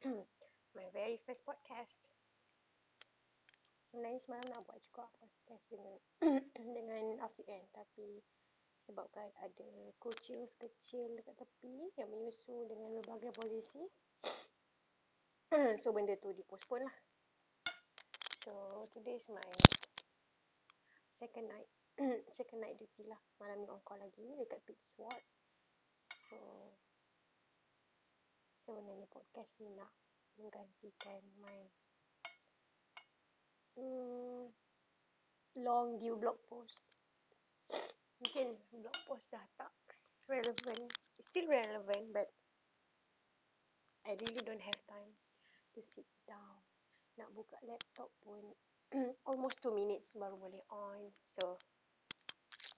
my very first podcast. Sebenarnya semalam nak buat juga podcast dengan dengan Afiq kan tapi sebabkan ada kucing sekecil dekat tepi yang menyusu dengan berbagai posisi. So benda tu dipostpone lah. So today is my second night. Second night duty lah. Malam ni on call lagi dekat Pit Sword so podcast ni nak menggantikan my hmm, long due blog post. Mungkin blog post dah tak relevant still relevant but I really don't have time to sit down. Nak buka laptop pun almost 2 minutes baru boleh on. So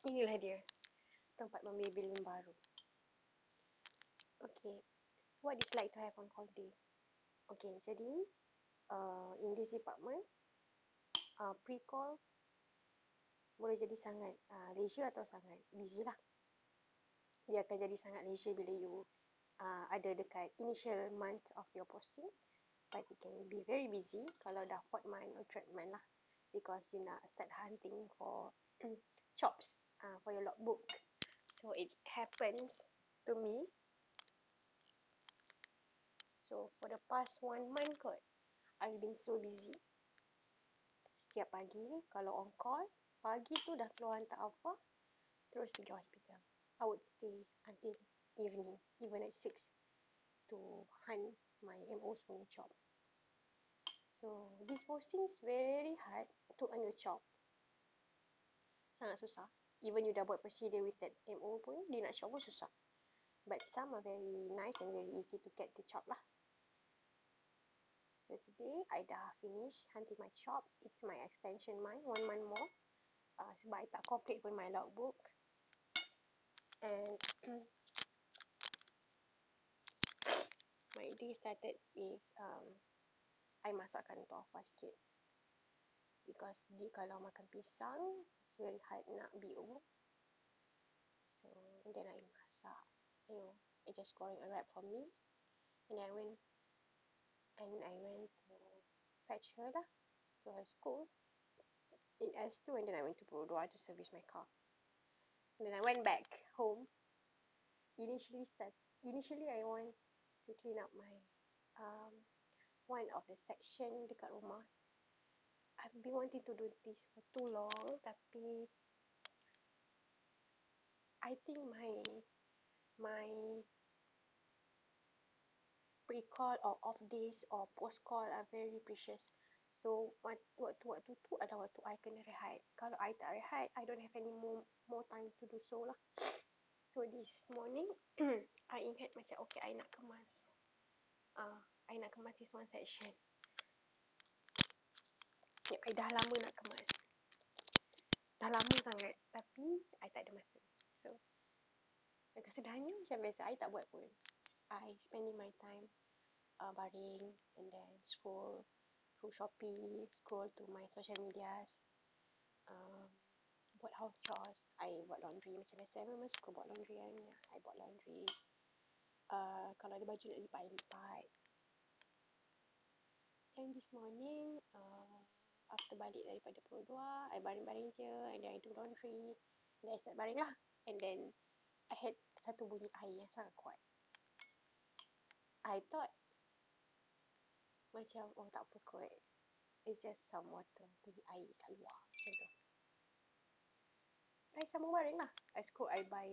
inilah dia tempat membeli baru. Okay what is like to have on call day okay jadi uh, in this department uh, pre-call boleh jadi sangat uh, leisure atau sangat busy lah dia akan jadi sangat leisure bila you uh, ada dekat initial month of your posting but it can be very busy kalau dah fourth month or third month lah because you nak start hunting for chops uh, for your logbook. So it happens to me. So for the past one month kot, I've been so busy. Setiap pagi kalau on call, pagi tu dah keluar hantar Alpha, terus pergi hospital. I would stay until evening, even at 6 to hunt my MO's punya job. So this posting is very hard to earn a job. Sangat susah even you dah buat procedure with that MO pun dia nak shop pun susah but some are very nice and very easy to get the chop lah so today I dah finish hunting my chop it's my extension month one month more uh, sebab I tak complete pun my logbook. And my day started with um, I masakkan untuk Alpha sikit because dia kalau makan pisang it's very hard nak BO so and then I masak you know I just goreng a wrap for me. And then I went and I went to fetch her lah to her school. In S2 and then I went to Brodua to service my car. And then I went back home. Initially start initially I want to clean up my um one of the section dekat rumah. I've been wanting to do this for too long tapi I think my my pre-call or off days or post-call are very precious. So waktu-waktu tu adalah waktu I kena rehat. Kalau I tak rehat, I don't have any more more time to do so lah. So this morning, I ingat macam okay, I nak kemas. Uh, I nak kemas this one section. Ya, I dah lama nak kemas. Dah lama sangat. Tapi, I tak ada masa. So, sederhana macam biasa. I tak buat pun. I spending my time uh, baring and then scroll through Shopee, scroll to my social medias. Um, buat house chores. I buat laundry macam biasa. I memang suka buat laundry kan. I buat laundry. Uh, kalau ada baju nak lipat, I lipat. And this morning, uh, after balik daripada pukul 2, I baring-baring je and then I do laundry. And then I start baring lah. And then I had satu bunyi air yang sangat kuat. I thought macam oh tak apa kot. It's just some water. Bunyi air kat luar. Macam tu. I sambung baring lah. I scroll, I buy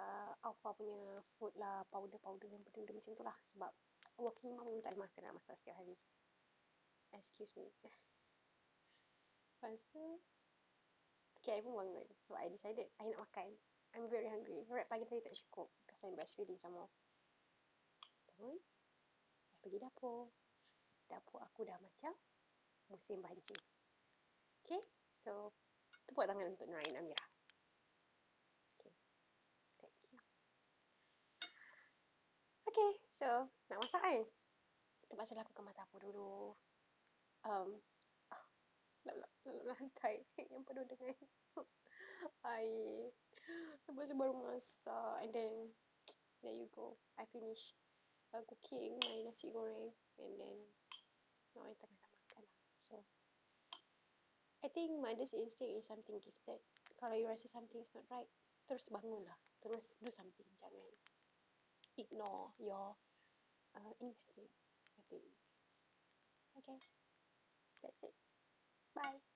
uh, Alpha punya food lah, powder-powder yang benda-benda macam tu lah. Sebab working mom tak ada masa nak masak setiap hari. Excuse me. Lepas tu, okay, I pun bangun. So, I decided I nak makan. I'm very hungry. Right, pagi tadi tak cukup. Because I'm breastfeeding sama. Bangun. I pergi dapur. Macam musim banjir. Okay, so tepuk tangan untuk Nurain Amira. Okay, thank you. Okay, so nak masak kan? Itu pasal aku kemas apa dulu. Um, lap-lap lantai yang penuh dengan air. Lepas tu baru masak and then there you go. I finish uh, cooking my nasi goreng and then think mother's instinct is something gifted. Kalau you rasa something is not right, terus bangunlah. Terus do something. Jangan ignore your uh, instinct. I think. Okay. That's it. Bye.